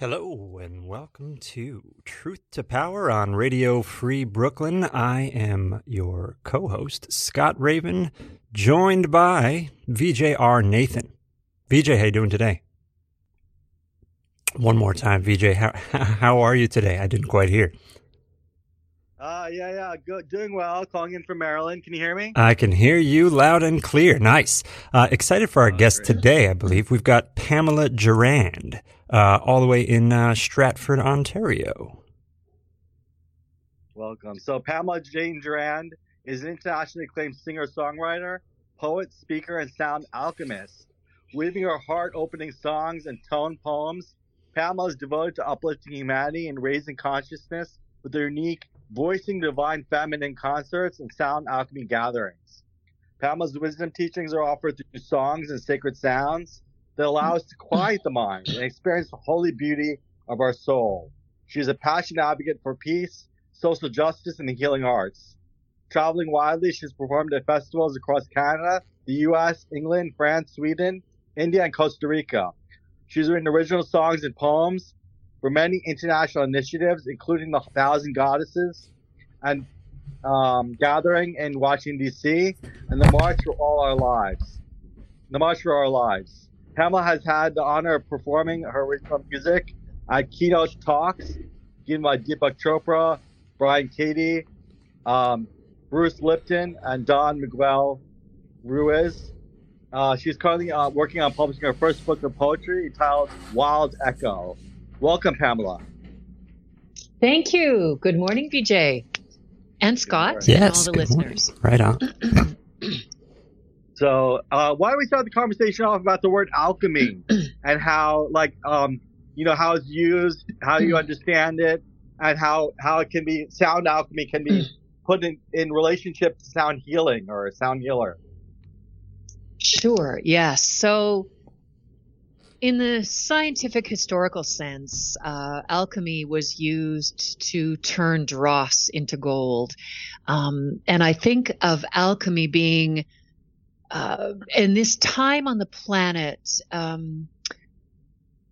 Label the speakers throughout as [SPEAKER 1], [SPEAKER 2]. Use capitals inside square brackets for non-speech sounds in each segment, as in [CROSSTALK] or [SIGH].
[SPEAKER 1] Hello and welcome to Truth to Power on Radio Free Brooklyn. I am your co-host Scott Raven, joined by VJR Nathan. VJ, how you doing today? One more time, VJ. How [LAUGHS] how are you today? I didn't quite hear.
[SPEAKER 2] Uh, yeah, yeah, good, doing well. Calling in from Maryland. Can you hear me?
[SPEAKER 1] I can hear you loud and clear. Nice. Uh, excited for our
[SPEAKER 2] Oh,
[SPEAKER 1] guest
[SPEAKER 2] great.
[SPEAKER 1] today. I believe we've got Pamela Durand, uh, all the way in uh, Stratford, Ontario.
[SPEAKER 2] Welcome. So, Pamela Jane Durand is an internationally acclaimed singer songwriter, poet, speaker, and sound alchemist. Weaving her heart opening songs and tone poems, Pamela is devoted to uplifting humanity and raising consciousness with her unique voicing divine feminine concerts and sound alchemy gatherings. Pamela's wisdom teachings are offered through songs and sacred sounds that allow us to quiet the mind and experience the holy beauty of our soul. She is a passionate advocate for peace, social justice, and the healing arts. Traveling widely, she's performed at festivals across Canada, the US, England, France, Sweden, India, and Costa Rica. She's written original songs and poems for many international initiatives, including the Thousand Goddesses and um, Gathering in Washington, D.C., and the March for All Our Lives. The March for Our Lives. Pamela has had the honor of performing her original music at keynote talks given by Deepak Chopra, Byron Katie, um, Bruce Lipton, and Don Miguel Ruiz. Uh, she's currently uh, working on publishing her first book of poetry entitled Wild Echo. Welcome, Pamela.
[SPEAKER 3] Thank you. Good morning, VJ. And Scott
[SPEAKER 2] morning.
[SPEAKER 3] and all the
[SPEAKER 1] good morning.
[SPEAKER 3] listeners.
[SPEAKER 1] Right on. [CLEARS THROAT]
[SPEAKER 2] So, uh, why don't we start the conversation off about the word alchemy [CLEARS THROAT] and how, like, um, you know, how it's used, how you understand it, and how how it can be sound alchemy can be put in in relationship to sound healing or a sound healer.
[SPEAKER 3] Sure, yes. So, in the scientific historical sense, uh, alchemy was used to turn dross into gold. Um, and I think of alchemy being, uh, in this time on the planet, um,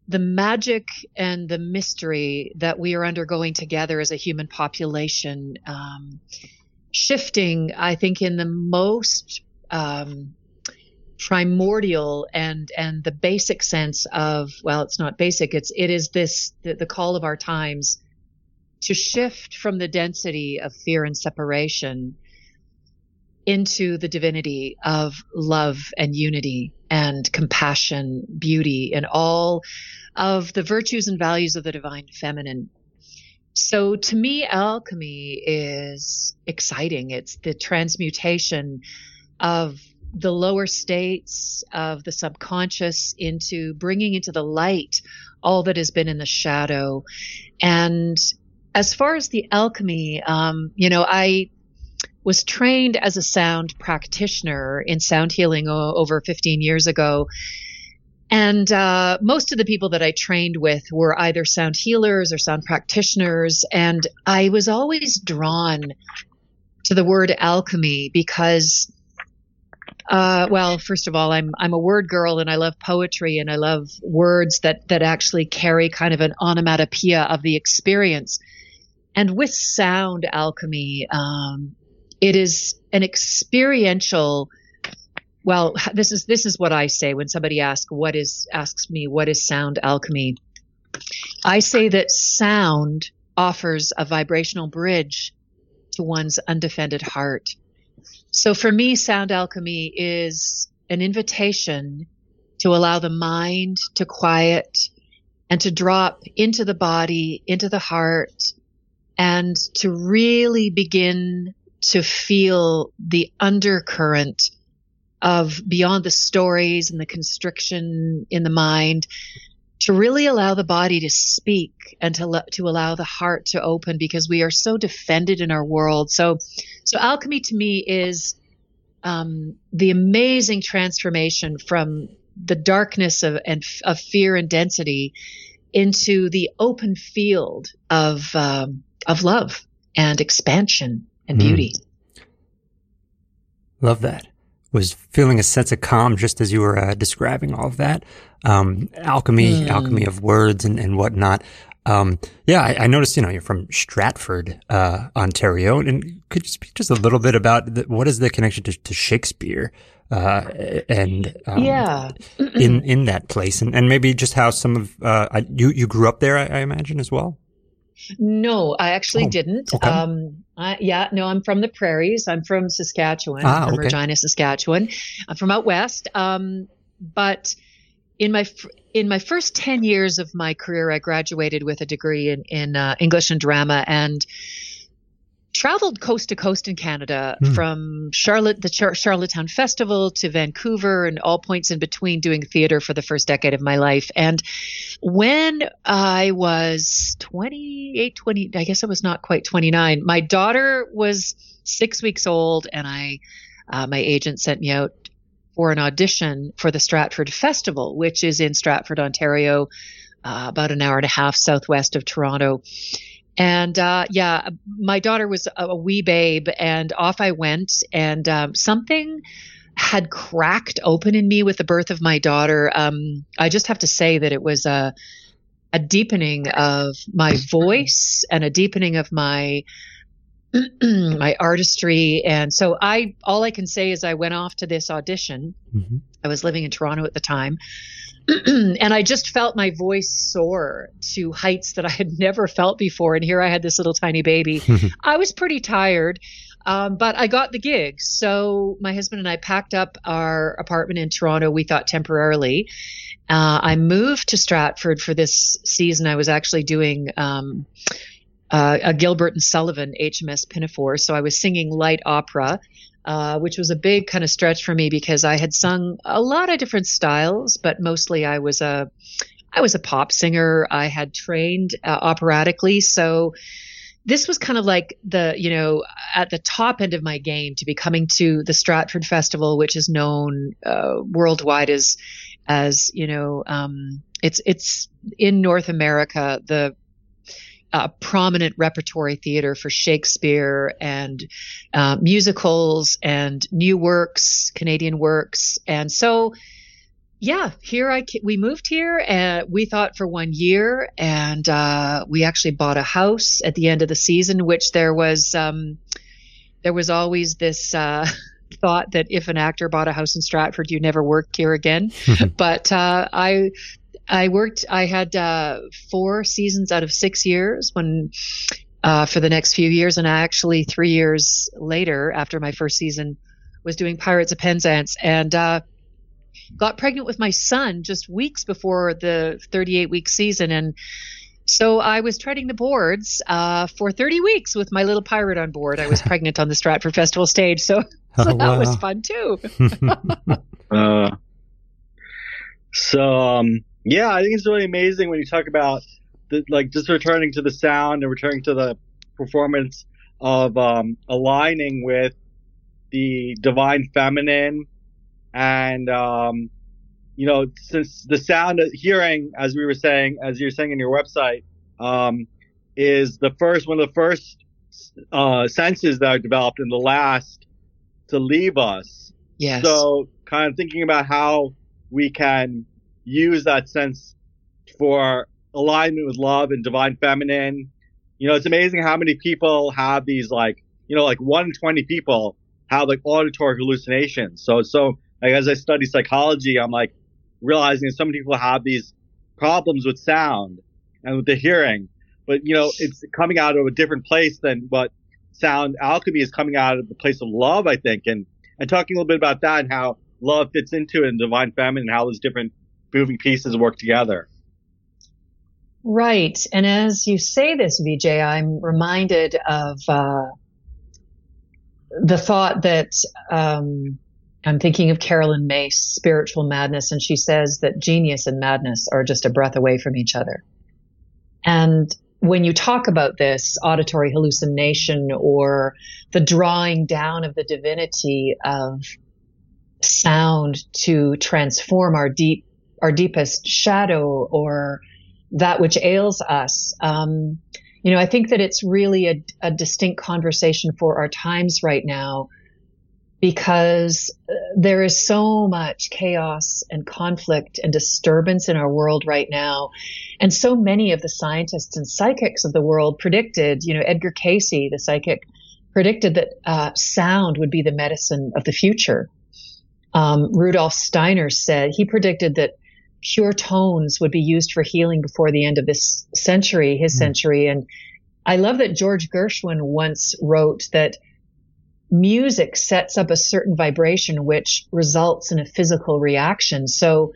[SPEAKER 3] the magic and the mystery that we are undergoing together as a human population, um, shifting, I think, in the most um, primordial and and the basic sense of well it's not basic it's it is this the, the call of our times to shift from the density of fear and separation into the divinity of love and unity and compassion beauty and all of the virtues and values of the divine feminine. So to me alchemy is exciting. It's the transmutation of the lower states of the subconscious into bringing into the light all that has been in the shadow. And as far as the alchemy, um, you know, I was trained as a sound practitioner in sound healing o- over 15 years ago. And uh, most of the people that I trained with were either sound healers or sound practitioners. And I was always drawn to the word alchemy because uh, well, first of all, I'm I'm a word girl and I love poetry and I love words that that actually carry kind of an onomatopoeia of the experience. And with sound alchemy, um, it is an experiential. Well, this is this is what I say when somebody asks what is asks me what is sound alchemy. I say that sound offers a vibrational bridge to one's undefended heart. So for me, sound alchemy is an invitation to allow the mind to quiet and to drop into the body, into the heart, and to really begin to feel the undercurrent of beyond the stories and the constriction in the mind to really allow the body to speak and to to allow the heart to open because we are so defended in our world. So, so alchemy to me is um, the amazing transformation from the darkness of and of fear and density into the open field of um, of love and expansion and
[SPEAKER 1] Mm.
[SPEAKER 3] beauty.
[SPEAKER 1] Love that. Was feeling a sense of calm just as you were uh, describing all of that. Um, alchemy, mm. alchemy of words and, and whatnot. Um, yeah, I, I, noticed, you know, you're from Stratford, uh, Ontario. And could you speak just a little bit about the, what is the connection to, to Shakespeare? Uh, and,
[SPEAKER 3] um, yeah,
[SPEAKER 1] in, [CLEARS THROAT] in that place and, and maybe just how some of, uh, you, you grew up there, I, I imagine as well.
[SPEAKER 3] No, I actually oh, didn't. Okay. Um, I, yeah, no, I'm from the prairies. I'm from Saskatchewan, ah, from okay. Regina, Saskatchewan. I'm from out west. Um, but in my in my first 10 years of my career, I graduated with a degree in, in uh, English and drama and traveled coast to coast in Canada mm. from Charlotte, the Char- Charlottetown Festival to Vancouver and all points in between doing theater for the first decade of my life. And when I was 28, 20, I guess I was not quite 29, my daughter was six weeks old and I, uh, my agent sent me out for an audition for the Stratford Festival, which is in Stratford, Ontario, uh, about an hour and a half southwest of Toronto. And uh, yeah, my daughter was a, wee babe, and off I went. And um, something had cracked open in me with the birth of my daughter. Um, I just have to say that it was a a deepening of my voice and a deepening of my [CLEARS THROAT] my artistry. And so I, all I can say is I went off to this audition. Mm-hmm. I was living in Toronto at the time. [CLEARS THROAT] and I just felt my voice soar to heights that I had never felt before. And here I had this little tiny baby. [LAUGHS] I was pretty tired, um, but I got the gig. So my husband and I packed up our apartment in Toronto, we thought temporarily. Uh, I moved to Stratford for this season. I was actually doing um, uh, a Gilbert and Sullivan HMS Pinafore. So I was singing light opera, uh, which was a big kind of stretch for me because I had sung a lot of different styles, but mostly I was a I was a pop singer. I had trained uh, operatically, so this was kind of like the you know at the top end of my game to be coming to the Stratford Festival, which is known uh, worldwide as as you know um, it's it's in North America the uh, prominent repertory theater for Shakespeare and uh, musicals and new works, Canadian works. And so, yeah, here I we moved here and we thought for one year, and uh, we actually bought a house at the end of the season, which there was um, there was always this. Uh, [LAUGHS] thought that if an actor bought a house in Stratford, you never worked here again. [LAUGHS] but uh, I I worked, I had uh, four seasons out of six years when uh, for the next few years. And I actually, three years later, after my first season, was doing Pirates of Penzance and uh, got pregnant with my son just weeks before the 38 week season. And so I was treading the boards uh, for 30 weeks with my little pirate on board. I was [LAUGHS] pregnant on the Stratford Festival stage. So, [LAUGHS] so oh, that wow. was fun too. [LAUGHS]
[SPEAKER 2] uh, so, um, yeah, I think it's really amazing when you talk about the, like just returning to the sound and returning to the performance of um, aligning with the divine feminine and um, you know since the sound of hearing as we were saying as you're saying in your website um, is the first one of the first uh, senses that are developed and the last to leave us.
[SPEAKER 3] Yes.
[SPEAKER 2] So kind of thinking about how we can use that sense for alignment with love and divine feminine. You know, it's amazing how many people have these like, you know, like one in 20 people have like auditory hallucinations. So, so like as I study psychology, I'm like realizing so many people have these problems with sound and with the hearing, but you know, it's coming out of a different place than what sound alchemy is coming out of the place of love, I think. And, and talking a little bit about that and how love fits into it and divine feminine and how those different moving pieces work together.
[SPEAKER 3] Right. And as you say this, Vijay, I'm reminded of uh, the thought that um, I'm thinking of Caroline Myss, Spiritual Madness, and she says that genius and madness are just a breath away from each other. And when you talk about this auditory hallucination or the drawing down of the divinity of sound to transform our deep our deepest shadow or that which ails us. Um, you know, I think that it's really a, a, distinct conversation for our times right now because uh, there is so much chaos and conflict and disturbance in our world right now. And so many of the scientists and psychics of the world predicted, you know, Edgar Cayce, the psychic, predicted that uh, sound would be the medicine of the future. Um, Rudolf Steiner said he predicted that pure tones would be used for healing before the end of this century, his mm. century. And I love that George Gershwin once wrote that music sets up a certain vibration which results in a physical reaction. So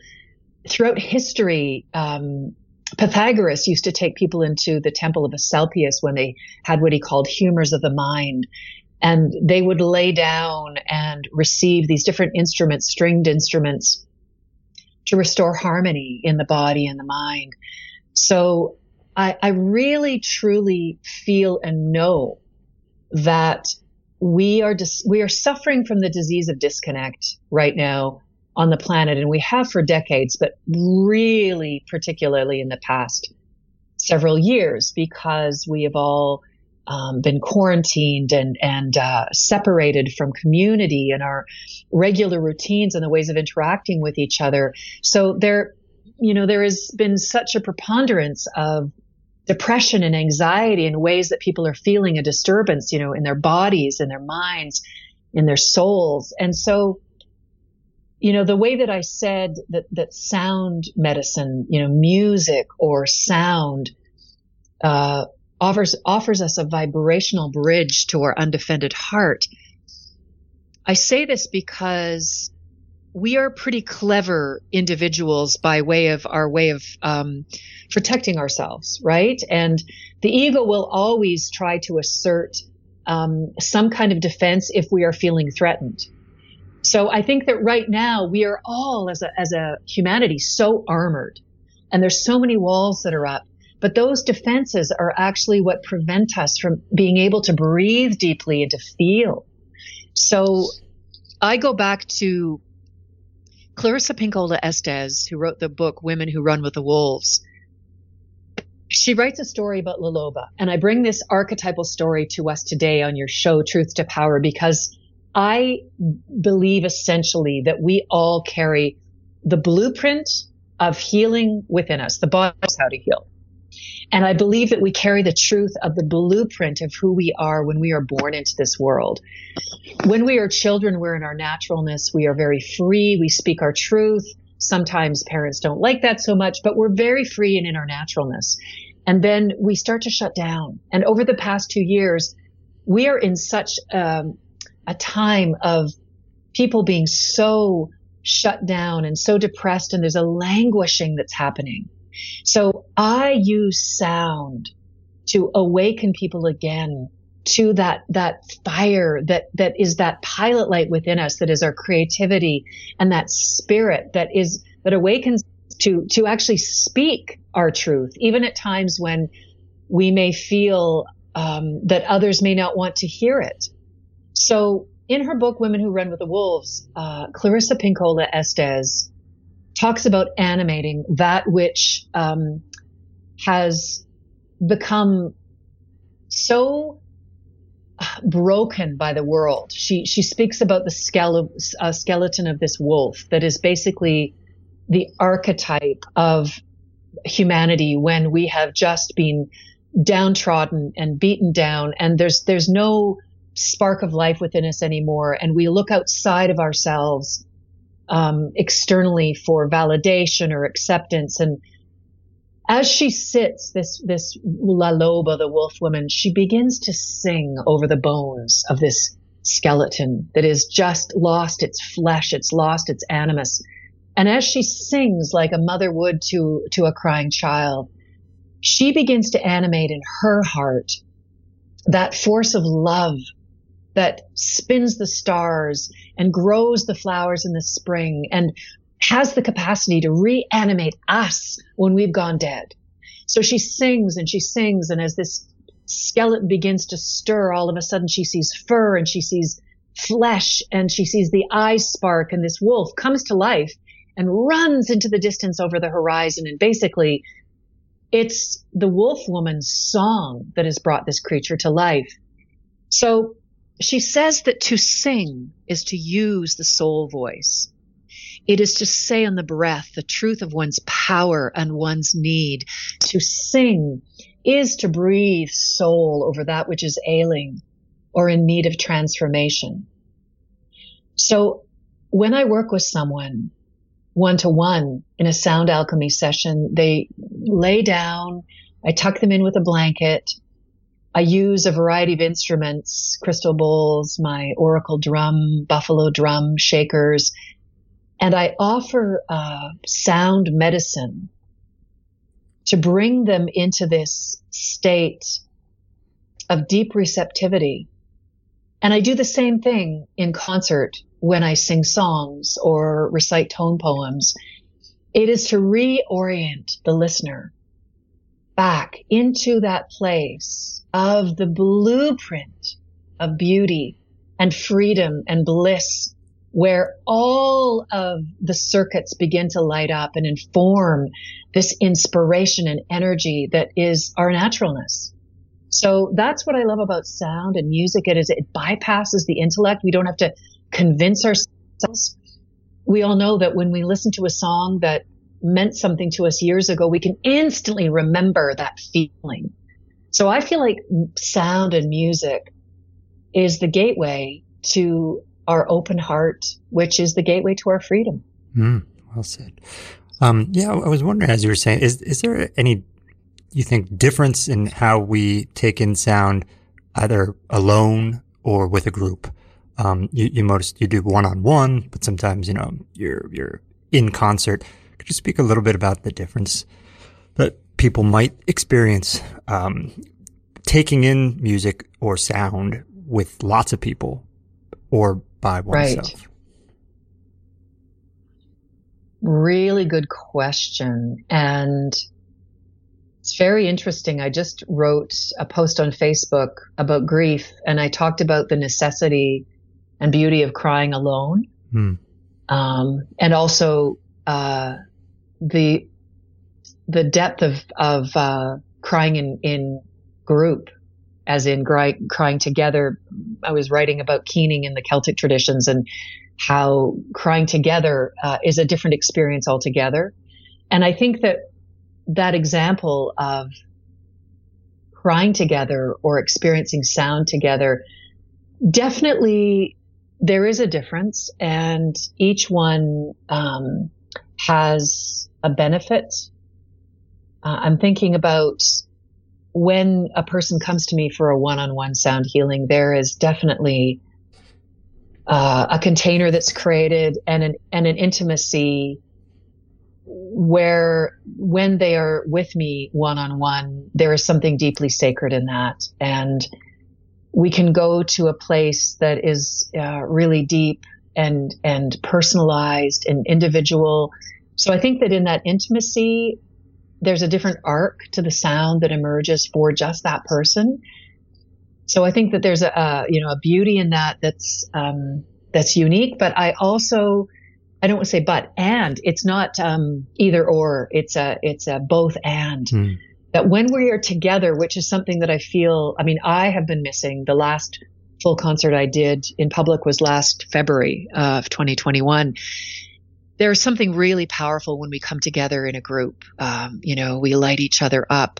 [SPEAKER 3] throughout history, um, Pythagoras used to take people into the temple of Asclepius when they had what he called humors of the mind. And they would lay down and receive these different instruments, stringed instruments, to restore harmony in the body and the mind. So I, I really truly feel and know that we are dis- we are suffering from the disease of disconnect right now on the planet, and we have for decades, but really particularly in the past several years because we have all um, been quarantined and and uh, separated from community and our regular routines and the ways of interacting with each other. So there, you know, there has been such a preponderance of depression and anxiety in ways that people are feeling a disturbance, you know, in their bodies, in their minds, in their souls. And so, you know, the way that I said that, that sound medicine, you know, music or sound, uh, offers, offers us a vibrational bridge to our undefended heart. I say this because we are pretty clever individuals by way of our way of um, protecting ourselves, right? And the ego will always try to assert um, some kind of defense if we are feeling threatened. So I think that right now we are all, as a as a humanity, so armored, and there's so many walls that are up. But those defenses are actually what prevent us from being able to breathe deeply and to feel. So I go back to Clarissa Pinkola Estes, who wrote the book Women Who Run with the Wolves, she writes a story about La Loba. And I bring this archetypal story to us today on your show, Truth to Power, because I believe essentially that we all carry the blueprint of healing within us. The body knows how to heal. And I believe that we carry the truth of the blueprint of who we are when we are born into this world. When we are children, we're in our naturalness. We are very free. We speak our truth. Sometimes parents don't like that so much, but we're very free and in our naturalness. And then we start to shut down. And over the past two years, we are in such um, a time of people being so shut down and so depressed, and there's a languishing that's happening. So I use sound to awaken people again to that that fire that that is that pilot light within us that is our creativity and that spirit that is that awakens to to actually speak our truth even at times when we may feel um, that others may not want to hear it. So in her book women who run with the wolves uh, clarissa pinkola estes talks about animating that which um, has become so broken by the world. She she speaks about the skele- uh, skeleton of this wolf that is basically the archetype of humanity when we have just been downtrodden and beaten down and there's there's no spark of life within us anymore and we look outside of ourselves um, externally for validation or acceptance. And as she sits, this this La Loba, the wolf woman, she begins to sing over the bones of this skeleton that is just lost its flesh, it's lost its animus. And as she sings like a mother would to to a crying child, she begins to animate in her heart that force of love that spins the stars and grows the flowers in the spring and has the capacity to reanimate us when we've gone dead. So she sings and she sings. And as this skeleton begins to stir, all of a sudden she sees fur and she sees flesh and she sees the eyes spark and this wolf comes to life and runs into the distance over the horizon. And basically it's the wolf woman's song that has brought this creature to life. So she says that to sing is to use the soul voice. It is to say on the breath the truth of one's power and one's need. To sing is to breathe soul over that which is ailing or in need of transformation. So when I work with someone one to one in a sound alchemy session, they lay down, I tuck them in with a blanket. I use a variety of instruments, crystal bowls, my oracle drum, buffalo drum, shakers, and I offer uh, sound medicine to bring them into this state of deep receptivity. And I do the same thing in concert when I sing songs or recite tone poems. It is to reorient the listener back into that place of the blueprint of beauty and freedom and bliss where all of the circuits begin to light up and inform this inspiration and energy that is our naturalness. So that's what I love about sound and music. It is, it bypasses the intellect. We don't have to convince ourselves. We all know that when we listen to a song that meant something to us years ago, we can instantly remember that feeling. So I feel like sound and music is the gateway to our open heart, which is the gateway to our freedom.
[SPEAKER 1] Mm, well said. Um, yeah, I was wondering, as you were saying, is is there any you think difference in how we take in sound, either alone or with a group? Um, you, you notice you do one on one, but sometimes you know you're you're in concert. Could you speak a little bit about the difference that people might experience um, taking in music or sound with lots of people or by oneself? Right.
[SPEAKER 3] Really good question. And it's very interesting. I just wrote a post on Facebook about grief and I talked about the necessity and beauty of crying alone. Hmm. Um, and also, uh, the, the depth of, of, uh, crying in, in group as in cry, crying together. I was writing about keening in the Celtic traditions and how crying together uh, is a different experience altogether. And I think that that example of crying together or experiencing sound together definitely there is a difference and each one um, has a benefit. Uh, I'm thinking about when a person comes to me for a one-on-one sound healing, there is definitely uh, a container that's created and an and an intimacy where when they are with me one-on-one, there is something deeply sacred in that, and we can go to a place that is uh, really deep and and personalized and individual. So I think that in that intimacy, there's a different arc to the sound that emerges for just that person. So I think that there's a, a you know a beauty in that that's um, that's unique. But I also I don't want to say but and it's not um, either or. It's a it's a both and. Mm. That when we are together, which is something that I feel, I mean, I have been missing. The last full concert I did in public was last February of 2021 there's something really powerful when we come together in a group. Um, you know, we light each other up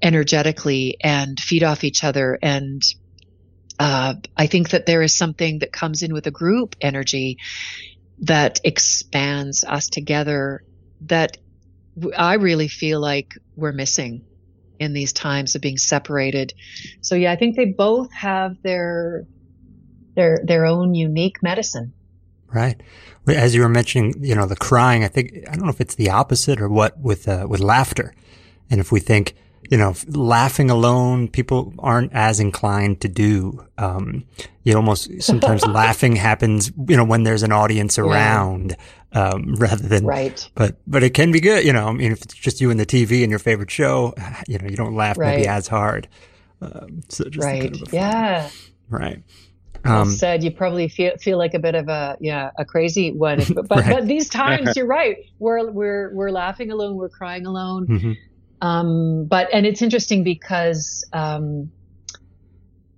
[SPEAKER 3] energetically and feed off each other. And uh, I think that there is something that comes in with a group energy that expands us together that I really feel like we're missing in these times of being separated. So yeah, I think they both have their their their own unique medicine.
[SPEAKER 1] Right. As you were mentioning, you know, the crying, I think, I don't know if it's the opposite or what with, uh, with laughter. And if we think, you know, laughing alone, people aren't as inclined to do. Um, you almost sometimes [LAUGHS] laughing happens, you know, when there's an audience around. Um, [LAUGHS] rather than,
[SPEAKER 3] right.
[SPEAKER 1] But, but it can be good, you know, I mean, if it's just you and the TV and your favorite show, [SIGHS] you know, you don't laugh right. maybe as hard.
[SPEAKER 3] Um, so right. Yeah.
[SPEAKER 1] Right.
[SPEAKER 3] Um, said you probably feel feel like a bit of a yeah a crazy one, but but, [LAUGHS] right. but these times [LAUGHS] you're right. We're we're we're laughing alone, we're crying alone. Mm-hmm. Um, but and it's interesting because um,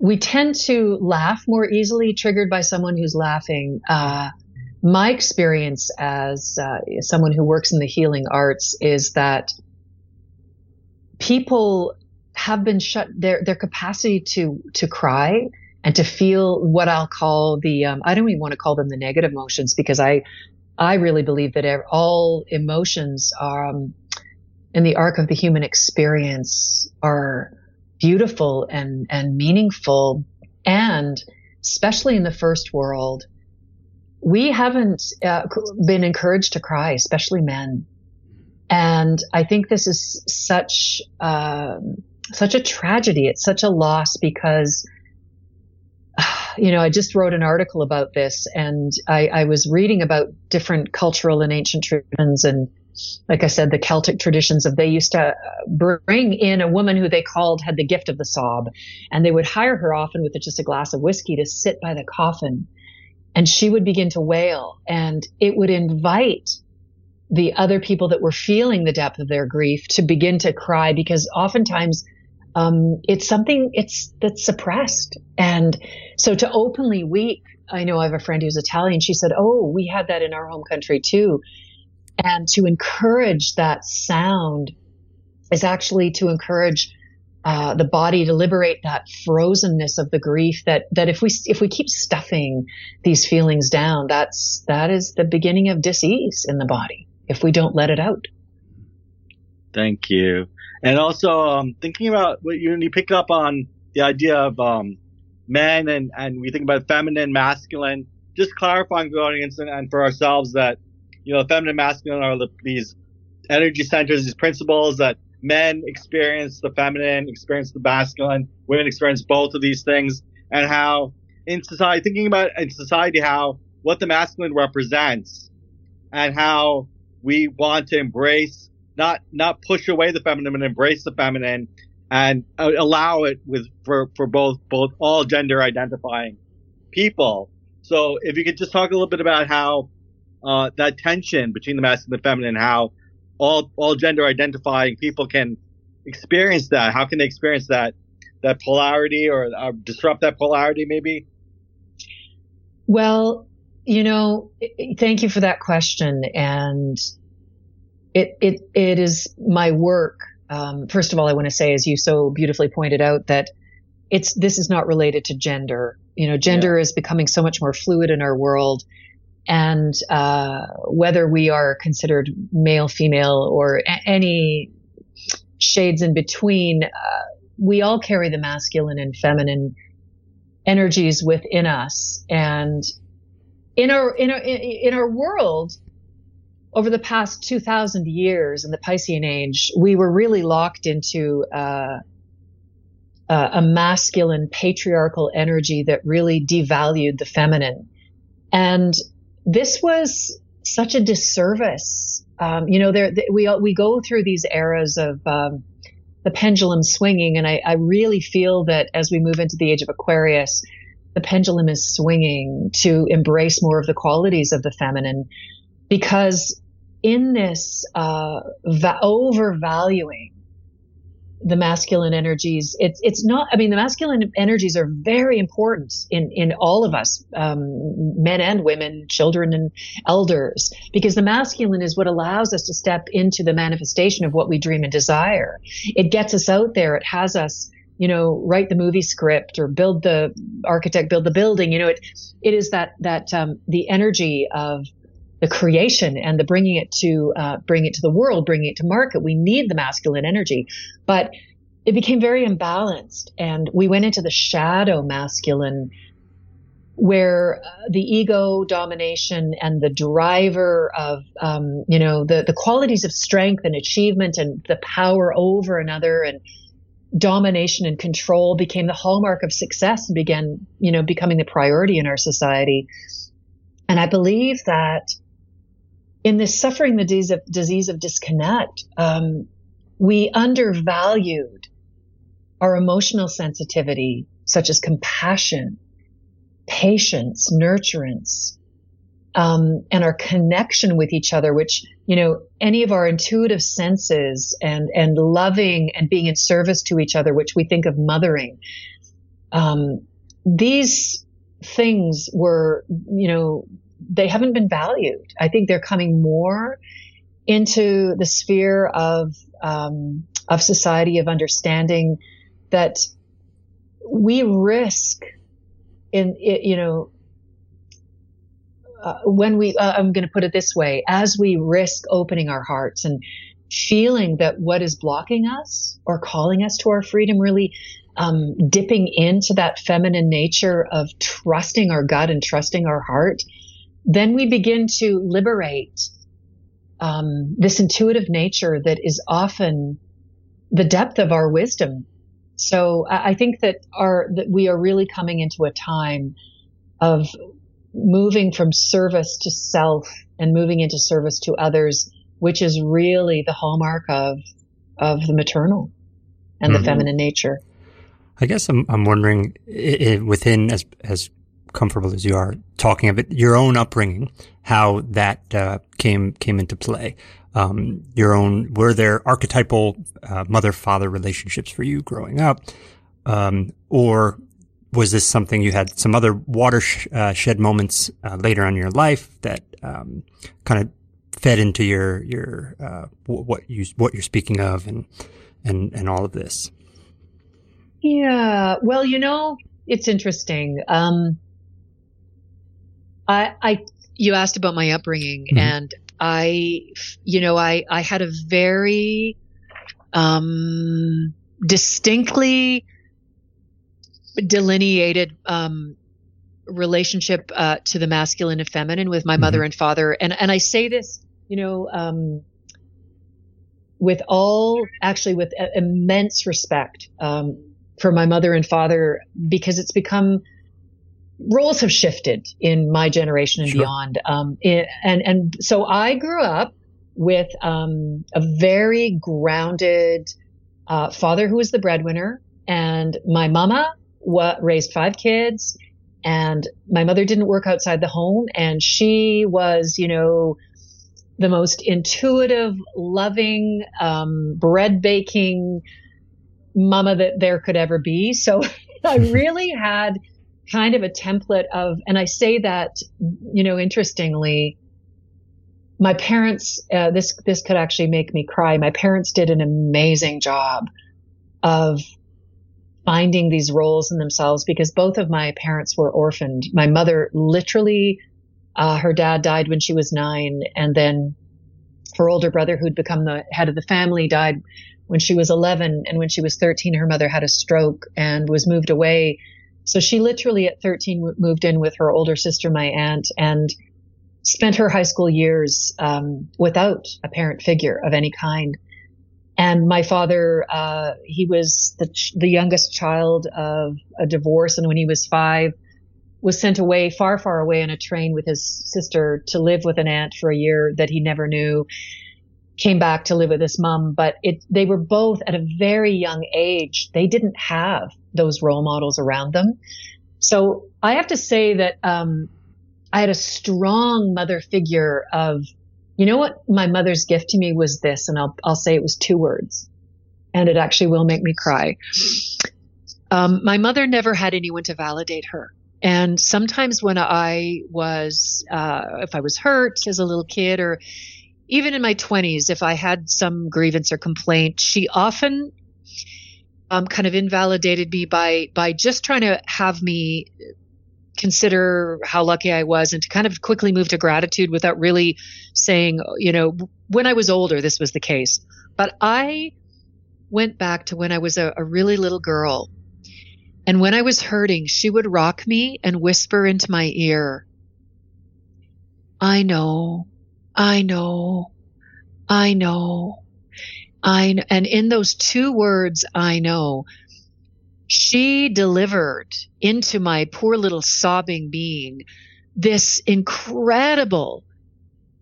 [SPEAKER 3] we tend to laugh more easily, triggered by someone who's laughing. Uh, my experience as uh, someone who works in the healing arts is that people have been shut their their capacity to to cry and to feel what I'll call the um, I don't even want to call them the negative emotions because I I really believe that all emotions are um, in the arc of the human experience are beautiful and and meaningful. And especially in the first world we haven't uh, been encouraged to cry especially men. And i think this is such um, such a tragedy. It's such a loss because [SIGHS] you know, I just wrote an article about this and I, I was reading about different cultural and ancient traditions and like I said, the Celtic traditions of they used to bring in a woman who they called had the gift of the sob, and they would hire her often with just a glass of whiskey to sit by the coffin, and she would begin to wail, and it would invite the other people that were feeling the depth of their grief to begin to cry because oftentimes um, it's something it's that's suppressed, and so to openly weep. I know I have a friend who's Italian. She said, "Oh, we had that in our home country too." and to encourage that sound is actually to encourage uh, the body to liberate that frozenness of the grief that that if we if we keep stuffing these feelings down that's that is the beginning of disease in the body if we don't let it out.
[SPEAKER 2] Thank you. And also um, thinking about what you, you pick up on the idea of um, men and and we think about feminine masculine just clarifying for the audience and, and for ourselves that you know, feminine masculine are the, these energy centers, these principles that men experience the feminine, experience the masculine, women experience both of these things, and how in society, thinking about in society, how what the masculine represents and how we want to embrace, not, not push away the feminine, but embrace the feminine and allow it with, for, for both, both all gender identifying people. So if you could just talk a little bit about how uh, that tension between the masculine and the feminine, how all all gender identifying people can experience that. How can they experience that that polarity or, uh, disrupt that polarity, maybe?
[SPEAKER 3] Well, you know, thank you for that question, and it it it is my work. Um, first of all, I want to say, as you so beautifully pointed out, that it's this is not related to gender. You know, gender yeah. is becoming so much more fluid in our world and uh, whether we are considered male, female, or a- any shades in between, uh, we all carry the masculine and feminine energies within us. And in our in our in our world, over the past two thousand years in the Piscean Age, we were really locked into. Uh, uh, a masculine patriarchal energy that really devalued the feminine. And this was such a disservice. Um, you know, there we we go through these eras of um, the pendulum swinging, and I, I really feel that as we move into the age of Aquarius, the pendulum is swinging to embrace more of the qualities of the feminine, because in this uh, va- overvaluing the masculine energies. It's it's not. I mean, the masculine energies are very important in in all of us, um, men and women, children and elders, because the masculine is what allows us to step into the manifestation of what we dream and desire. It gets us out there. It has us you know, write the movie script or build the architect, build the building. You know, it it is that that um, the energy of the creation and the bringing it to uh, bring it to the world, bringing it to market. We need the masculine energy, but it became very imbalanced, and we went into the shadow masculine, where uh, the ego domination and the driver of um, you know the the qualities of strength and achievement and the power over another and domination and control became the hallmark of success and began you know becoming the priority in our society. And I believe that in this suffering the disease of, disease of disconnect, um, we undervalued our emotional sensitivity, such as compassion, patience, nurturance, um, and our connection with each other, which, you know, any of our intuitive senses and, and loving and being in service to each other, which we think of mothering. um, these things were, you know, they haven't been valued. I think they're coming more into the sphere of um, of society of understanding that we risk in you know uh, when we uh, i'm going to put it this way as we risk opening our hearts and feeling that what is blocking us or calling us to our freedom really um, dipping into that feminine nature of trusting our gut and trusting our heart then we begin to liberate um, this intuitive nature that is often the depth of our wisdom. So I think that our that we are really coming into a time of moving from service to self and moving into service to others, which is really the hallmark of of the maternal and mm-hmm. the feminine nature.
[SPEAKER 1] I guess I'm I'm wondering within as as comfortable as you are talking of it, your own upbringing, how that uh, came came into play. Um, your own were there archetypal uh, mother father relationships for you growing up, um, or was this something you had some other watershed uh, moments uh, later on in your life that um, kind of fed into your your uh, what you what you're speaking of and and and all of this?
[SPEAKER 3] Yeah, well, you know, it's interesting. Um, I, I, you asked about my upbringing mm-hmm. and I, you know, I, I had a very, um, distinctly delineated, um, relationship, uh, to the masculine and feminine with my mm-hmm. mother and father. And, and I say this, you know, um, with all, actually with immense respect, um, for my mother and father because it's become roles have shifted in my generation and sure. beyond. Um, it, and and so I grew up with um, a very grounded uh, father who was the breadwinner, and my mama wa- raised five kids, and my mother didn't work outside the home, and she was, you know. The most intuitive, loving, um, bread baking mama that there could ever be. So [LAUGHS] I [LAUGHS] really had kind of a template of, and I say that, you know, interestingly, my parents, uh, this, this could actually make me cry. My parents did an amazing job of finding these roles in themselves because both of my parents were orphaned. My mother literally, uh, her dad died when she was nine and then her older brother who'd become the head of the family died when she was 11 and when she was 13 her mother had a stroke and was moved away so she literally at 13 moved in with her older sister, my aunt, and spent her high school years um, without a parent figure of any kind. And my father, uh, he was the, the youngest child of a divorce, and when he was five, was sent away far, far away on a train with his sister to live with an aunt for a year that he never knew. Came back to live with his mom, but it, they were both at a very young age. They didn't have those role models around them. So I have to say that um, I had a strong mother figure of, you know what, my mother's gift to me was this, and I'll I'll say it was two words, and it actually will make me cry. Um, my mother never had anyone to validate her. And sometimes when I was, uh, if I was hurt as a little kid or even in my 20s, if I had some grievance or complaint, she often um, kind of invalidated me by by just trying to have me consider how lucky I was and to kind of quickly move to gratitude without really saying, you know, when I was older, this was the case. But I went back to when I was a, a really little girl. And when I was hurting, she would rock me and whisper into my ear, I know, I know, I know. I and in those two words, I know, she delivered into my poor little sobbing being this incredible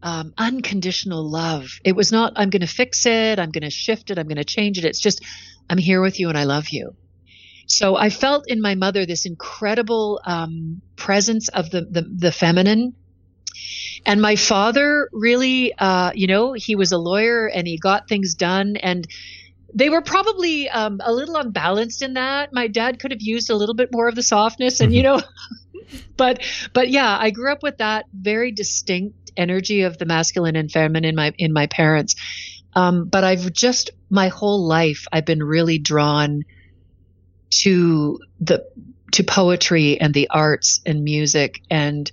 [SPEAKER 3] um, unconditional love. It was not, I'm going to fix it, I'm going to shift it, I'm going to change it. It's just, I'm here with you and I love you. So I felt in my mother this incredible um, presence of the, the, the feminine and my father really, uh, you know, he was a lawyer and he got things done. And they were probably um, a little unbalanced in that. My dad could have used a little bit more of the softness, and you [LAUGHS] know, [LAUGHS] but but yeah, I grew up with that very distinct energy of the masculine and feminine in my in my parents. Um, but I've just my whole life I've been really drawn to the to poetry and the arts and music, and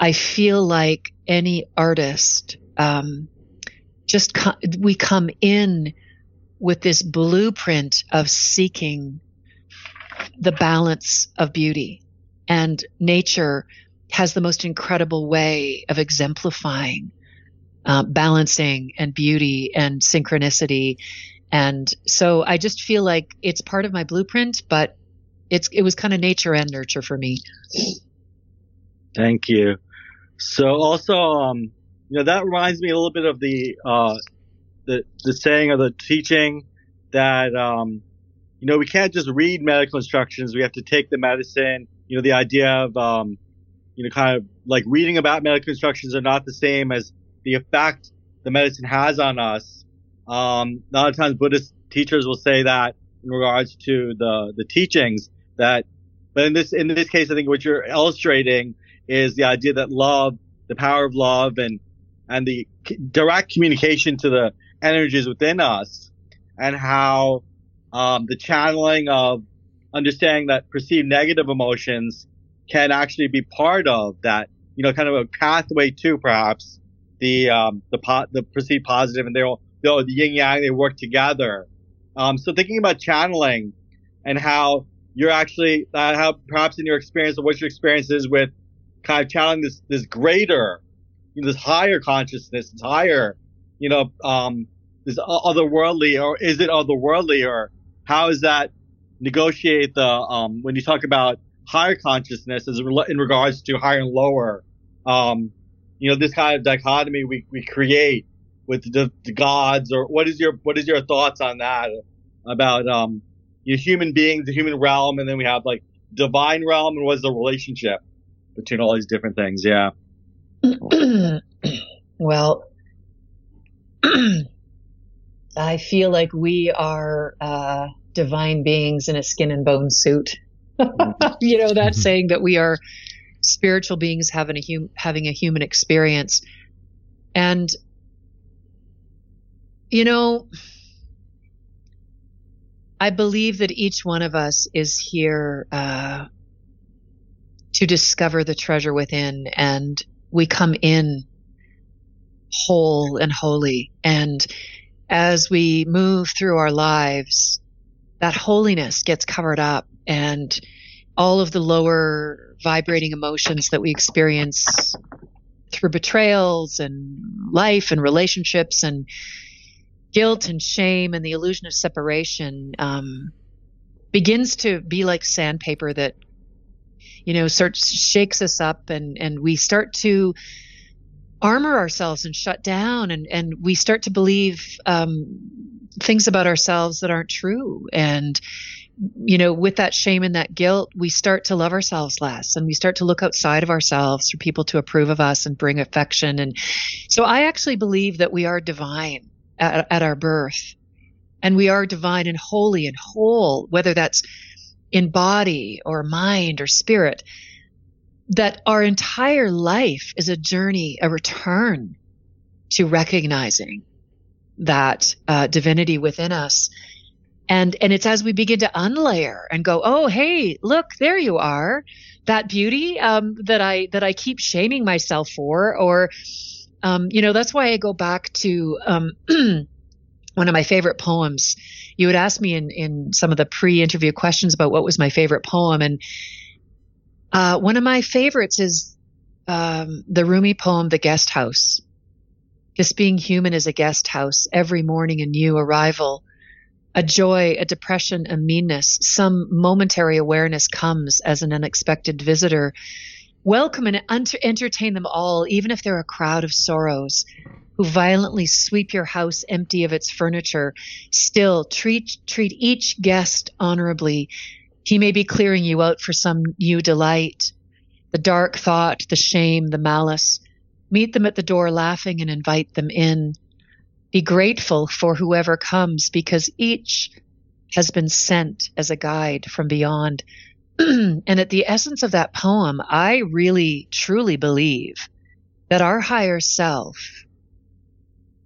[SPEAKER 3] I feel like any artist, um, just co- we come in with this blueprint of seeking the balance of beauty. And nature has the most incredible way of exemplifying uh, balancing and beauty and synchronicity. And so I just feel like it's part of my blueprint, but it's it was kind of nature and nurture for me.
[SPEAKER 2] Thank you. So also, um, you know, that reminds me a little bit of the uh, the the saying or the teaching that um, you know we can't just read medical instructions. We have to take the medicine. You know, the idea of um, you know, kind of like reading about medical instructions are not the same as the effect the medicine has on us. Um, a lot of times Buddhist teachers will say that in regards to the the teachings that, but in this in this case, I think what you're illustrating is the idea that love, the power of love, and and the direct communication to the energies within us and how um, the channeling of understanding that perceived negative emotions can actually be part of that, you know, kind of a pathway to perhaps the um, the po- the perceived positive, and they're all, the yin yang they work together. Um, so thinking about channeling and how you're actually uh, how perhaps in your experience or what your experience is with kind of channeling this this greater, you know, this higher consciousness, this higher you know, um, is otherworldly or is it otherworldly or how is that negotiate the, um, when you talk about higher consciousness as in regards to higher and lower, um, you know, this kind of dichotomy we, we create with the, the gods or what is your, what is your thoughts on that about, um, you know, human beings, the human realm, and then we have like divine realm and what is the relationship between all these different things? Yeah. [CLEARS THROAT]
[SPEAKER 3] well, [CLEARS THROAT] I feel like we are uh, divine beings in a skin and bone suit. [LAUGHS] you know that mm-hmm. saying that we are spiritual beings having a hum- having a human experience, and you know, I believe that each one of us is here uh, to discover the treasure within, and we come in whole and holy. And as we move through our lives, that holiness gets covered up and all of the lower vibrating emotions that we experience through betrayals and life and relationships and guilt and shame and the illusion of separation um, begins to be like sandpaper that you know starts shakes us up and and we start to armor ourselves and shut down and, and we start to believe um, things about ourselves that aren't true. And you know with that shame and that guilt we start to love ourselves less and we start to look outside of ourselves for people to approve of us and bring affection. And so i actually believe that we are divine at, at our birth and we are divine and holy and whole whether that's in body or mind or spirit that our entire life is a journey, a return to recognizing that uh, divinity within us. And, and it's as we begin to unlayer and go, oh, hey, look, there you are. That beauty um, that I that I keep shaming myself for, or um, you know, that's why I go back to um, [CLEARS THROAT] one of my favorite poems. You would ask me in in some of the pre-interview questions about what was my favorite poem, and uh, one of my favorites is um, the Rumi poem, The Guest House. Just being human is a guest house, every morning a new arrival. A joy, a depression, a meanness, some momentary awareness comes as an unexpected visitor. Welcome and entertain them all, even if they're a crowd of sorrows who violently sweep your house empty of its furniture. Still, treat, treat each guest honorably he may be clearing you out for some new delight. The dark thought, the shame, the malice. Meet them at the door laughing and invite them in. be grateful for whoever comes because each has been sent as a guide from beyond. [CLEARS THROAT] and at the essence of that poem, I really truly believe that our higher self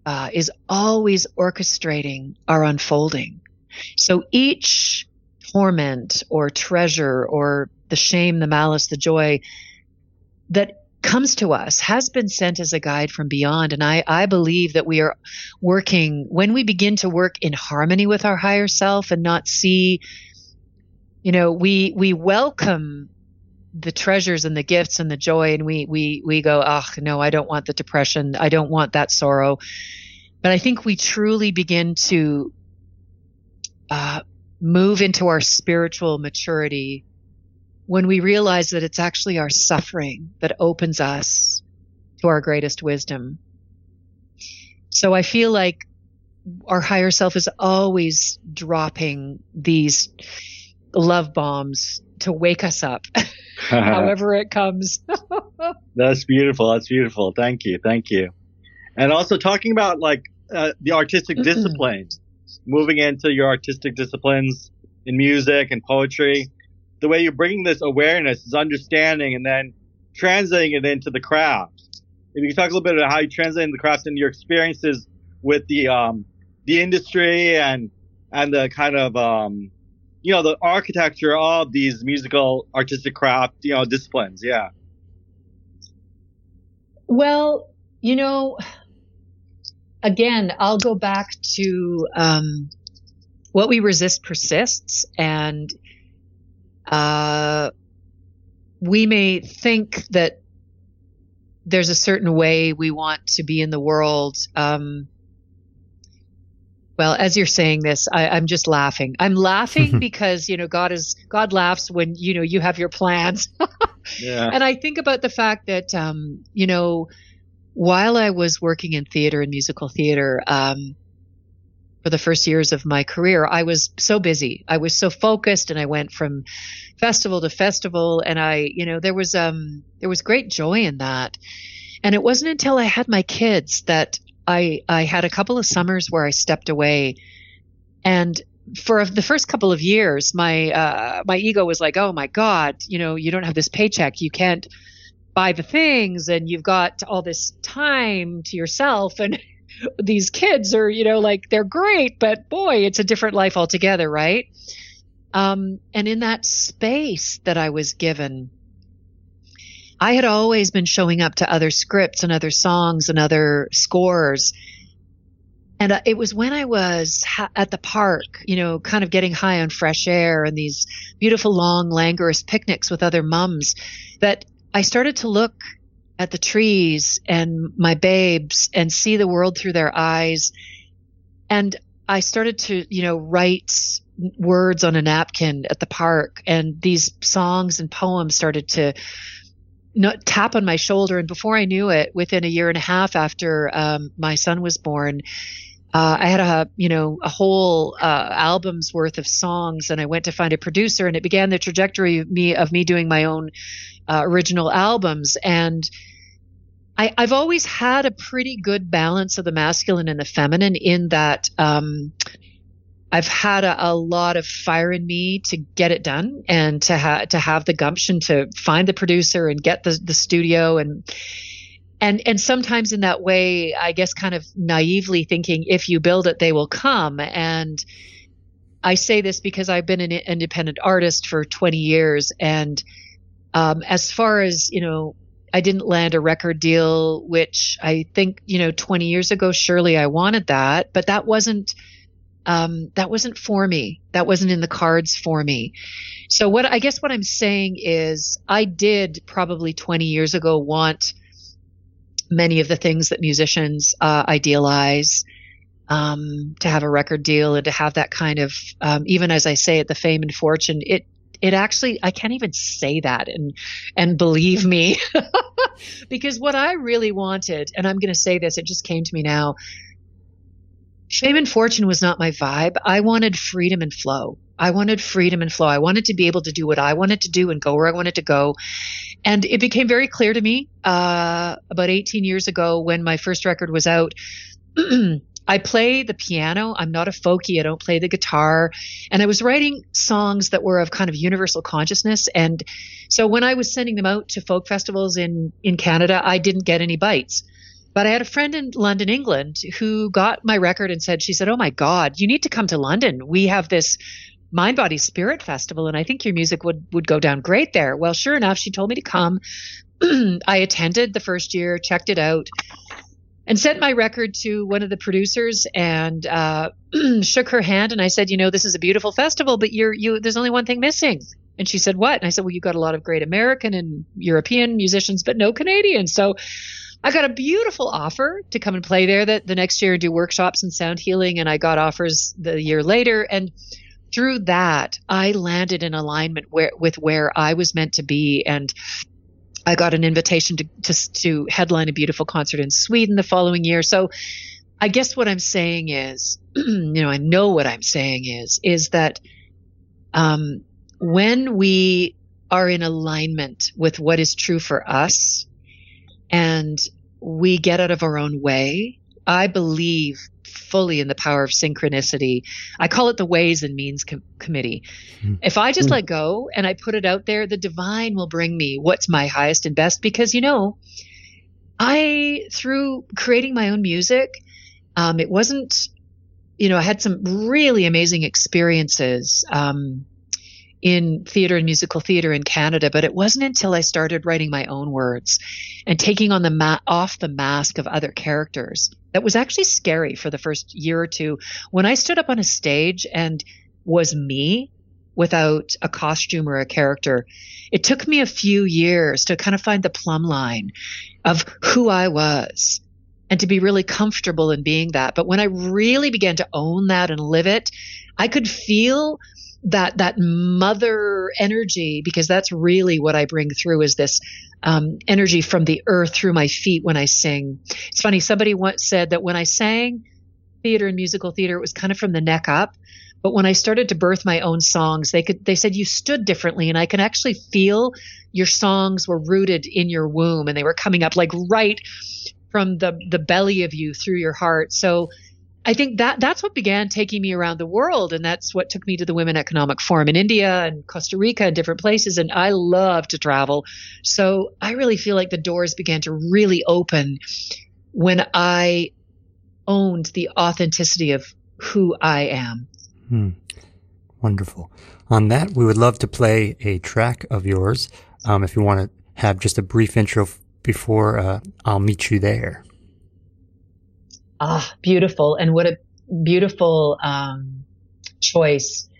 [SPEAKER 3] uh, is always orchestrating our unfolding. So each torment or treasure or the shame, the malice, the joy that comes to us has been sent as a guide from beyond. And I, I believe that we are working, when we begin to work in harmony with our higher self and not see, you know, we, we welcome the treasures and the gifts and the joy and we, we, we go, oh, no, I don't want the depression. I don't want that sorrow. But I think we truly begin to uh, move into our spiritual maturity when we realize that it's actually our suffering that opens us to our greatest wisdom. So I feel like our higher self is always dropping these love bombs to wake us up, [LAUGHS] [LAUGHS] however it comes. [LAUGHS]
[SPEAKER 2] That's beautiful. That's beautiful. Thank you. Thank you. And also talking about like uh, the artistic disciplines, moving into your artistic disciplines in music and poetry the way you're bringing this awareness, this understanding, and then translating it into the craft. If you can talk a little bit about how you translate the craft and your experiences with the um, the industry and and the kind of um, you know the architecture of these musical artistic craft you know disciplines. Yeah.
[SPEAKER 3] Well, you know, again, I'll go back to um, what we resist persists, and uh, we may think that there's a certain way we want to be in the world. Um, well, as you're saying this, I, am just laughing. I'm laughing [LAUGHS] because you know God is God laughs when you know you have your plans. [LAUGHS] yeah. And I think about the fact that um, you know while I was working in theater and musical theater, um, for the first years of my career, I was so busy. I was so focused and I went from festival to festival and I, you know, there was um there was great joy in that. And it wasn't until I had my kids that I I had a couple of summers where I stepped away and for the first couple of years my uh my ego was like, "Oh my god, you know, you don't have this paycheck. You can't buy the things and you've got all this time to yourself and [LAUGHS] these kids are, you know, like they're great, but boy, it's a different life altogether, right? Um, and in that space that I was given, I had always been showing up to other scripts and other songs and other scores. And uh, it was when I was at the park, you know, kind of getting high on fresh air and these beautiful, long, languorous picnics with other mums that I started to look at the trees and my babes and see the world through their eyes. And I started to, you know, write words on a napkin at the park and these songs and poems started to tap on my shoulder. And before I knew it, within a year and a half after um, my son was born, uh, I had a you know a whole uh, album's worth of songs, and I went to find a producer, and it began the trajectory of me of me doing my own uh, original albums. And I, have always had a pretty good balance of the masculine and the feminine in that um, I've had a, a, lot of fire in me to get it done and to have to have the gumption to find the producer and get the the studio and and and sometimes in that way I guess kind of naively thinking if you build it they will come. And I say this because I've been an independent artist for 20 years and um, as far as you know I didn't land a record deal, which I think, you know, 20 years ago, surely I wanted that, but that wasn't, um, that wasn't for me. That wasn't in the cards for me. So what I guess what I'm saying is I did probably 20 years ago want many of the things that musicians uh, idealize. Um, to have a record deal and to have that kind of, um, even as I say it, the fame and fortune, it it actually I can't even say that and and believe me [LAUGHS] because what I really wanted and I'm going to say this it just came to me now fame and fortune was not my vibe I wanted freedom and flow I wanted freedom and flow I wanted to be able to do what I wanted to do and go where I wanted to go and it became very clear to me uh, about 18 years ago when my first record was out [CLEARS THROAT] I play the piano. I'm not a folkie. I don't play the guitar. And I was writing songs that were of kind of universal consciousness. And so when I was sending them out to folk festivals in, in Canada, I didn't get any bites. But I had a friend in London, England, who got my record and said, she said, Oh my God, you need to come to London. We have this Mind Body Spirit Festival, and I think your music would, would go down great there. Well, sure enough, she told me to come. [CLEARS THROAT] I attended the first year, checked it out, and sent my record to one of the producers and uh, [CLEARS THROAT] shook her hand. And I said, you know, this is a beautiful festival, but you're you. There's only one thing missing. And she said, what? And I said, well, you've got a lot of great American and European musicians, but no Canadian. So I got a beautiful offer to come and play there the, the next year and do workshops and sound healing. And I got offers the year later. And through that, I landed in alignment where, with where I was meant to be. And I got an invitation to, to, to headline a beautiful concert in Sweden the following year. So I guess what I'm saying is, [CLEARS THROAT] you know, I know what I'm saying is, is that um, when we are in alignment with what is true for us and we get out of our own way, I believe fully in the power of synchronicity. I call it the ways and means com- committee. Mm. If I just mm. let go and I put it out there, the divine will bring me what's my highest and best because, you know, I, through creating my own music, um, it wasn't, you know, I had some really amazing experiences. Um, in theater and musical theater in Canada, but it wasn't until I started writing my own words and taking on the ma- off the mask of other characters that was actually scary for the first year or two. When I stood up on a stage and was me without a costume or a character, it took me a few years to kind of find the plumb line of who I was and to be really comfortable in being that. But when I really began to own that and live it, I could feel that that mother energy because that's really what I bring through is this um, energy from the earth through my feet when I sing. It's funny. Somebody once said that when I sang theater and musical theater, it was kind of from the neck up. But when I started to birth my own songs, they could they said you stood differently, and I can actually feel your songs were rooted in your womb, and they were coming up like right from the the belly of you through your heart. So I think that that's what began taking me around the world, and that's what took me to the Women Economic Forum in India and Costa Rica and different places. And I love to travel, so I really feel like the doors began to really open when I owned the authenticity of who I am.
[SPEAKER 1] Hmm. Wonderful. On that, we would love to play a track of yours. Um, if you want to have just a brief intro before uh, I'll meet you there.
[SPEAKER 3] Ah, beautiful. And what a beautiful um, choice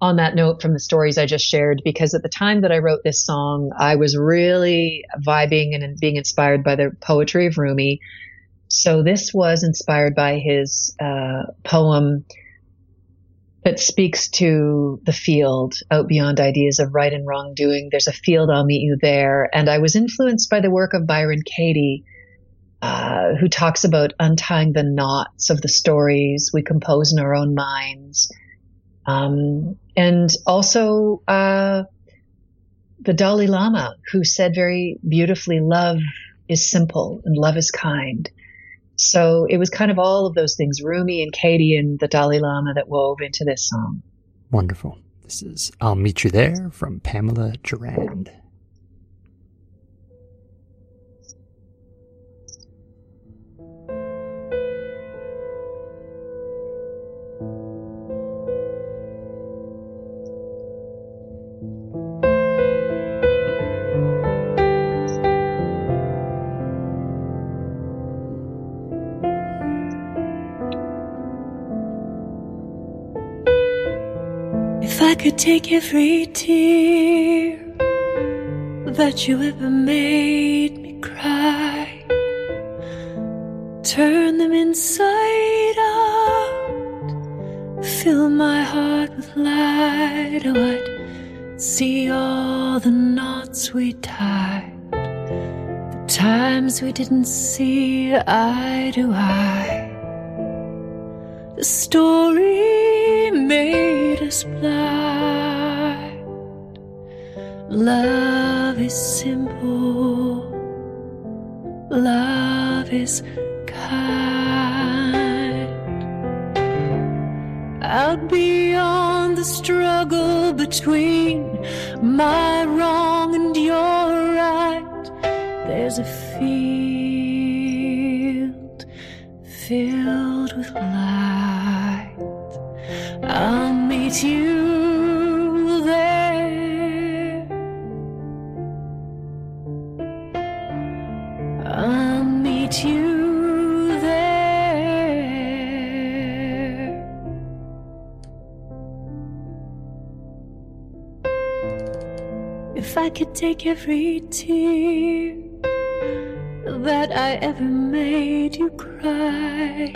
[SPEAKER 3] on that note from the stories I just shared, because at the time that I wrote this song, I was really vibing and being inspired by the poetry of Rumi. So this was inspired by his uh, poem that speaks to the field out beyond ideas of right and wrong doing. There's a field, I'll meet you there. And I was influenced by the work of Byron Katie uh, who talks about untying the knots of the stories we compose in our own minds. Um, and also uh, the Dalai Lama, who said very beautifully, love is simple and love is kind. So it was kind of all of those things, Rumi and Katie and the Dalai Lama that wove into this song.
[SPEAKER 1] Wonderful. This is I'll Meet You There from Pamela Durand.
[SPEAKER 4] Take every tear that you ever made me cry, turn them inside out, fill my heart with light. Oh, I'd see all the knots we tied, the times we didn't see eye to eye. The story made us blind. Love is simple. Love is kind. out beyond the struggle between my wrong and your right. There's a field filled with light. I'll meet you could take every tear that I ever made you cry,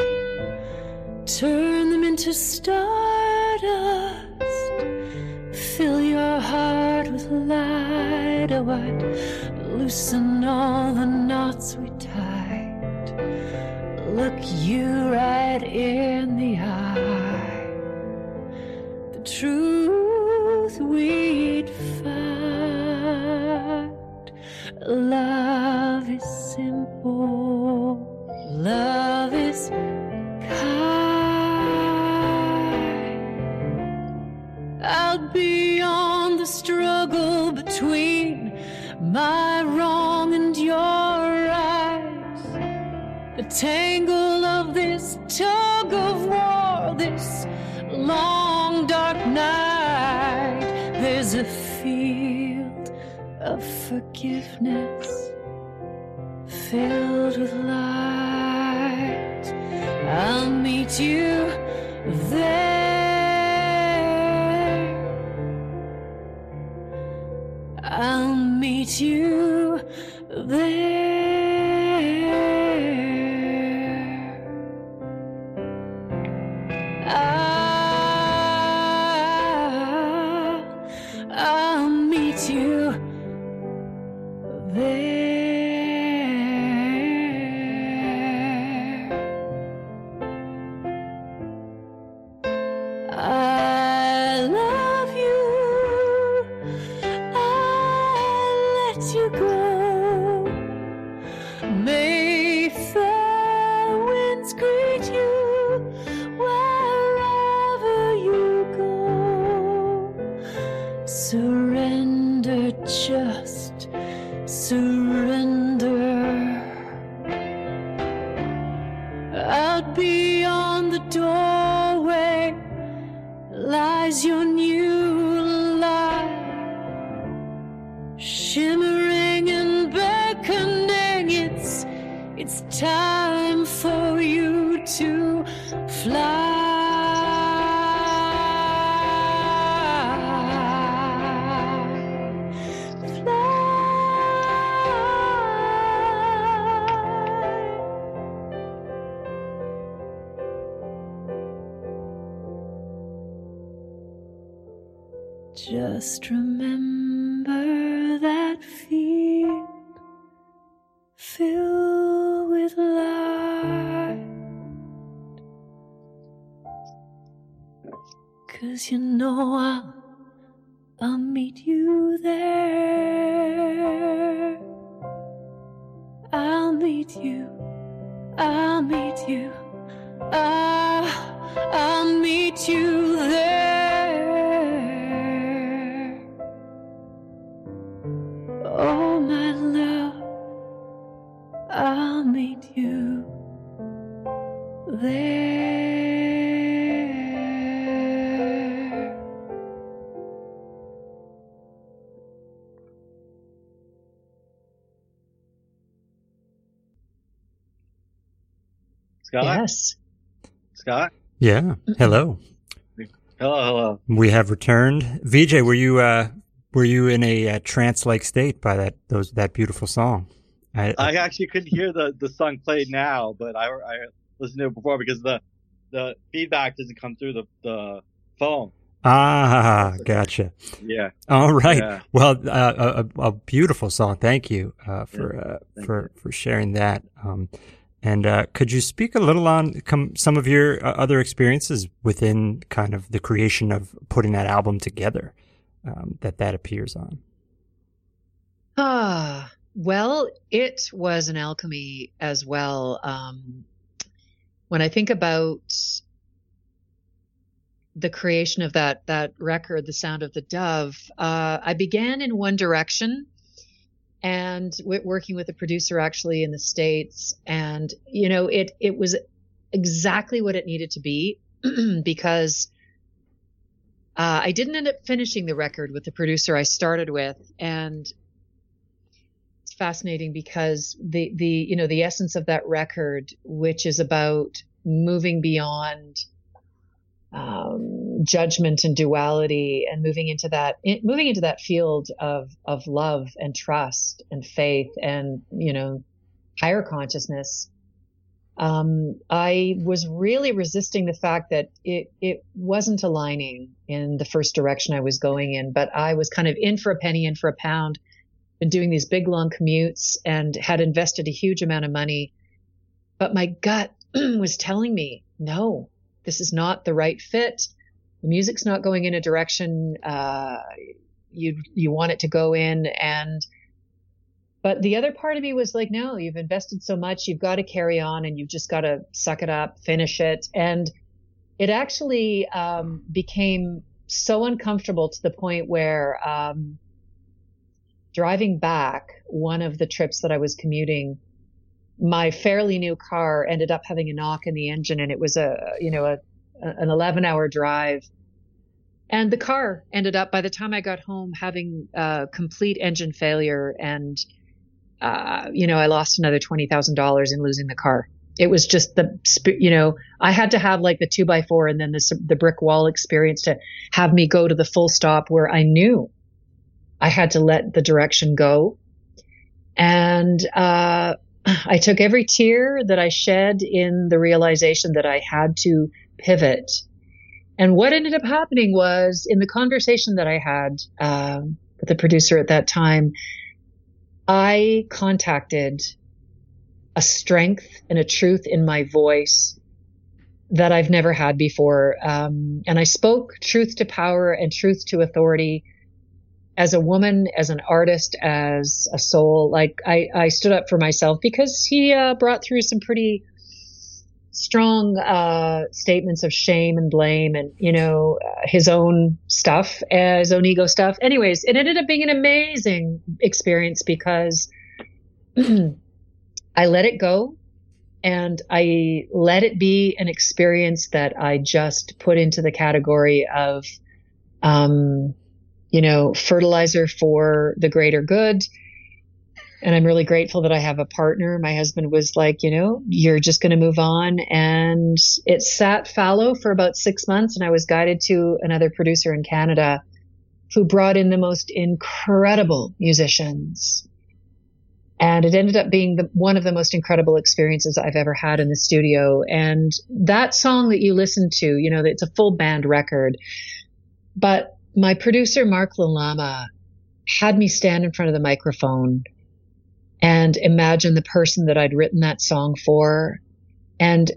[SPEAKER 4] turn them into stardust, fill your heart with light. Oh, I'd loosen all the knots we tied, look you right in the eye the truth we'd find. Love is simple, love is kind. Out beyond the struggle between my wrong and your right the tangle of this tug of war, this long dark night. Of forgiveness filled with light. I'll meet you there. I'll meet you there. Meet you. I'll meet you. Ah, I'll meet you there.
[SPEAKER 2] Scott?
[SPEAKER 3] Yes.
[SPEAKER 2] Scott?
[SPEAKER 1] Yeah. Hello.
[SPEAKER 2] Hello, hello.
[SPEAKER 1] We have returned. VJ, were you uh were you in a uh, trance-like state by that those that beautiful song? I,
[SPEAKER 2] I actually couldn't hear the, the song played now, but I, I listened to it before because the the feedback doesn't come through the, the phone.
[SPEAKER 1] ah, gotcha.
[SPEAKER 2] Yeah.
[SPEAKER 1] All right.
[SPEAKER 2] Yeah.
[SPEAKER 1] Well, uh, a, a beautiful song. Thank you uh, for uh,
[SPEAKER 2] thank
[SPEAKER 1] for for sharing that. Um, and uh, could you speak a little on com- some of your uh, other experiences within kind of the creation of putting that album together um, that that appears on?
[SPEAKER 3] Ah, well, it was an alchemy as well. Um, when I think about the creation of that that record, "The Sound of the Dove," uh, I began in one direction, and working with a producer actually in the states, and you know, it it was exactly what it needed to be [CLEARS THROAT] because uh, I didn't end up finishing the record with the producer I started with, and it's fascinating because the the you know the essence of that record, which is about moving beyond um, judgment and duality, and moving into that moving into that field of of love and trust and faith and you know higher consciousness um, I was really resisting the fact that it it wasn't aligning in the first direction I was going in, but I was kind of in for a penny, in for a pound, been doing these big long commutes and had invested a huge amount of money, but my gut [CLEARS THROAT] was telling me, no, this is not the right fit. The music's not going in a direction uh, you you want it to go in, and but the other part of me was like, no, you've invested so much, you've got to carry on and you've just got to suck it up, finish it. And it actually um, became so uncomfortable to the point where um, driving back one of the trips that I was commuting, my fairly new car ended up having a knock in the engine and it was a, you know, a, an 11 hour drive. And the car ended up, by the time I got home, having a complete engine failure and uh, you know, I lost another $20,000 in losing the car. It was just the, you know, I had to have like the two by four and then the, the brick wall experience to have me go to the full stop where I knew I had to let the direction go. And, uh, I took every tear that I shed in the realization that I had to pivot. And what ended up happening was in the conversation that I had um, with the producer at that time, I contacted a strength and a truth in my voice that I've never had before. Um, and I spoke truth to power and truth to authority as a woman, as an artist, as a soul. Like I, I stood up for myself because he uh, brought through some pretty strong uh, statements of shame and blame and you know uh, his own stuff uh, his own ego stuff. Anyways it ended up being an amazing experience because [CLEARS THROAT] i let it go and i let it be an experience that i just put into the category of um, you know fertilizer for the greater good and I'm really grateful that I have a partner. My husband was like, you know, you're just going to move on. And it sat fallow for about six months. And I was guided to another producer in Canada who brought in the most incredible musicians. And it ended up being the, one of the most incredible experiences I've ever had in the studio. And that song that you listen to, you know, it's a full band record. But my producer, Mark Lalama, had me stand in front of the microphone and imagine the person that I'd written that song for. And,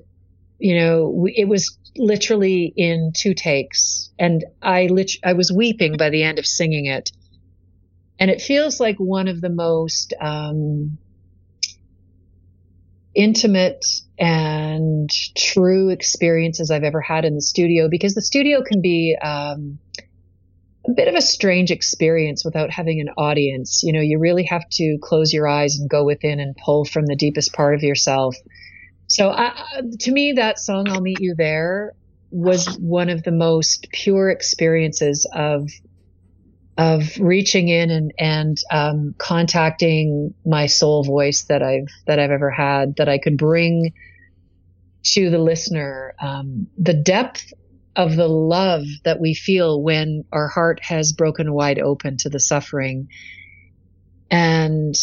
[SPEAKER 3] you know, it was literally in two takes and I lit- I was weeping by the end of singing it. And it feels like one of the most, um, intimate and true experiences I've ever had in the studio because the studio can be, um, a bit of a strange experience without having an audience. You know, you really have to close your eyes and go within and pull from the deepest part of yourself. So, to me, that song "I'll Meet You There" was one of the most pure experiences of of reaching in and and um, contacting my soul voice that I've that I've ever had that I could bring to the listener. Um, the depth of the love that we feel when our heart has broken wide open to the suffering. And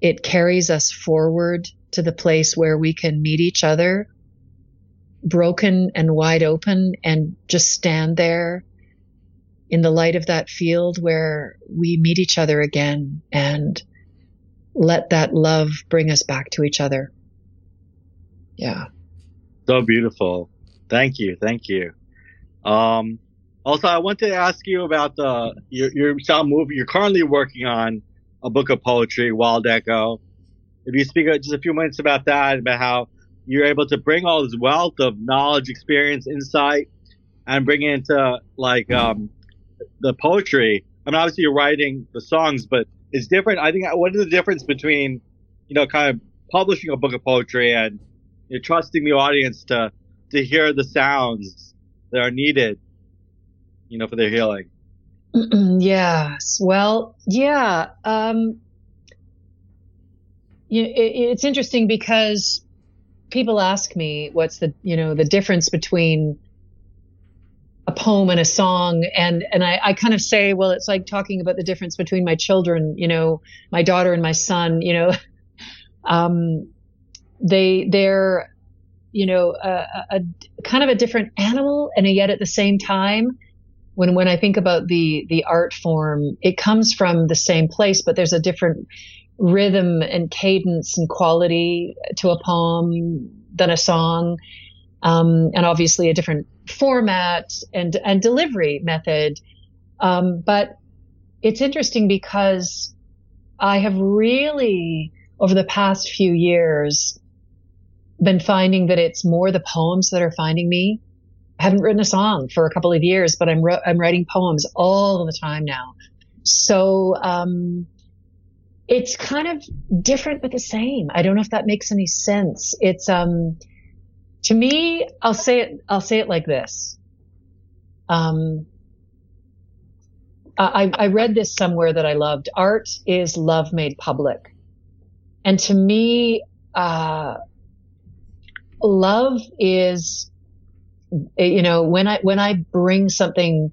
[SPEAKER 3] it carries us forward to the place where we can meet each other broken and wide open and just stand there in the light of that field where we meet each other again and let that love bring us back to each other. Yeah.
[SPEAKER 2] So beautiful. Thank you. Thank you. Um, also, I want to ask you about the your, your sound movie. You're currently working on a book of poetry, Wild Echo. If you speak just a few minutes about that, about how you're able to bring all this wealth of knowledge, experience, insight and bring it into like um, the poetry. I mean, obviously you're writing the songs, but it's different. I think what is the difference between, you know, kind of publishing a book of poetry and you know, trusting the audience to to hear the sounds that are needed, you know, for their healing.
[SPEAKER 3] yes. Well, yeah. Um, you know, it, it's interesting because people ask me what's the you know the difference between a poem and a song and and I, I kind of say well it's like talking about the difference between my children you know my daughter and my son you know [LAUGHS] um they they're you know a, a, kind of a different animal and yet at the same time when when I think about the the art form it comes from the same place but there's a different rhythm and cadence and quality to a poem than a song um, and obviously a different format and and delivery method. Um, but it's interesting because I have really over the past few years been finding that it's more the poems that are finding me. I haven't written a song for a couple of years, but I'm I'm writing poems all the time now. So um, it's kind of different but the same. I don't know if that makes any sense. It's um to me, I'll say it, I'll say it like this. Um, I, I read this somewhere that I loved. Art is love made public. And to me, uh, love is, you know, when I, when I bring something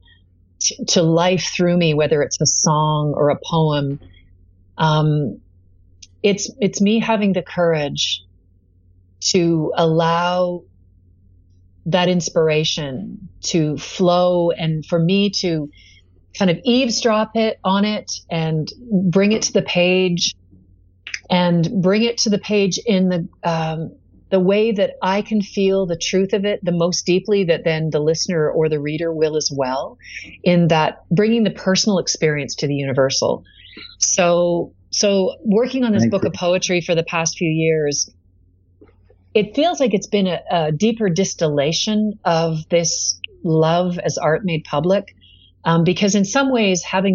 [SPEAKER 3] t- to life through me, whether it's a song or a poem, um, it's, it's me having the courage to allow that inspiration to flow and for me to kind of eavesdrop it on it and bring it to the page and bring it to the page in the um, the way that I can feel the truth of it the most deeply that then the listener or the reader will as well in that bringing the personal experience to the universal so so working on this Thank book you. of poetry for the past few years it feels like it's been a, a deeper distillation of this love as art made public. Um, because in some ways, having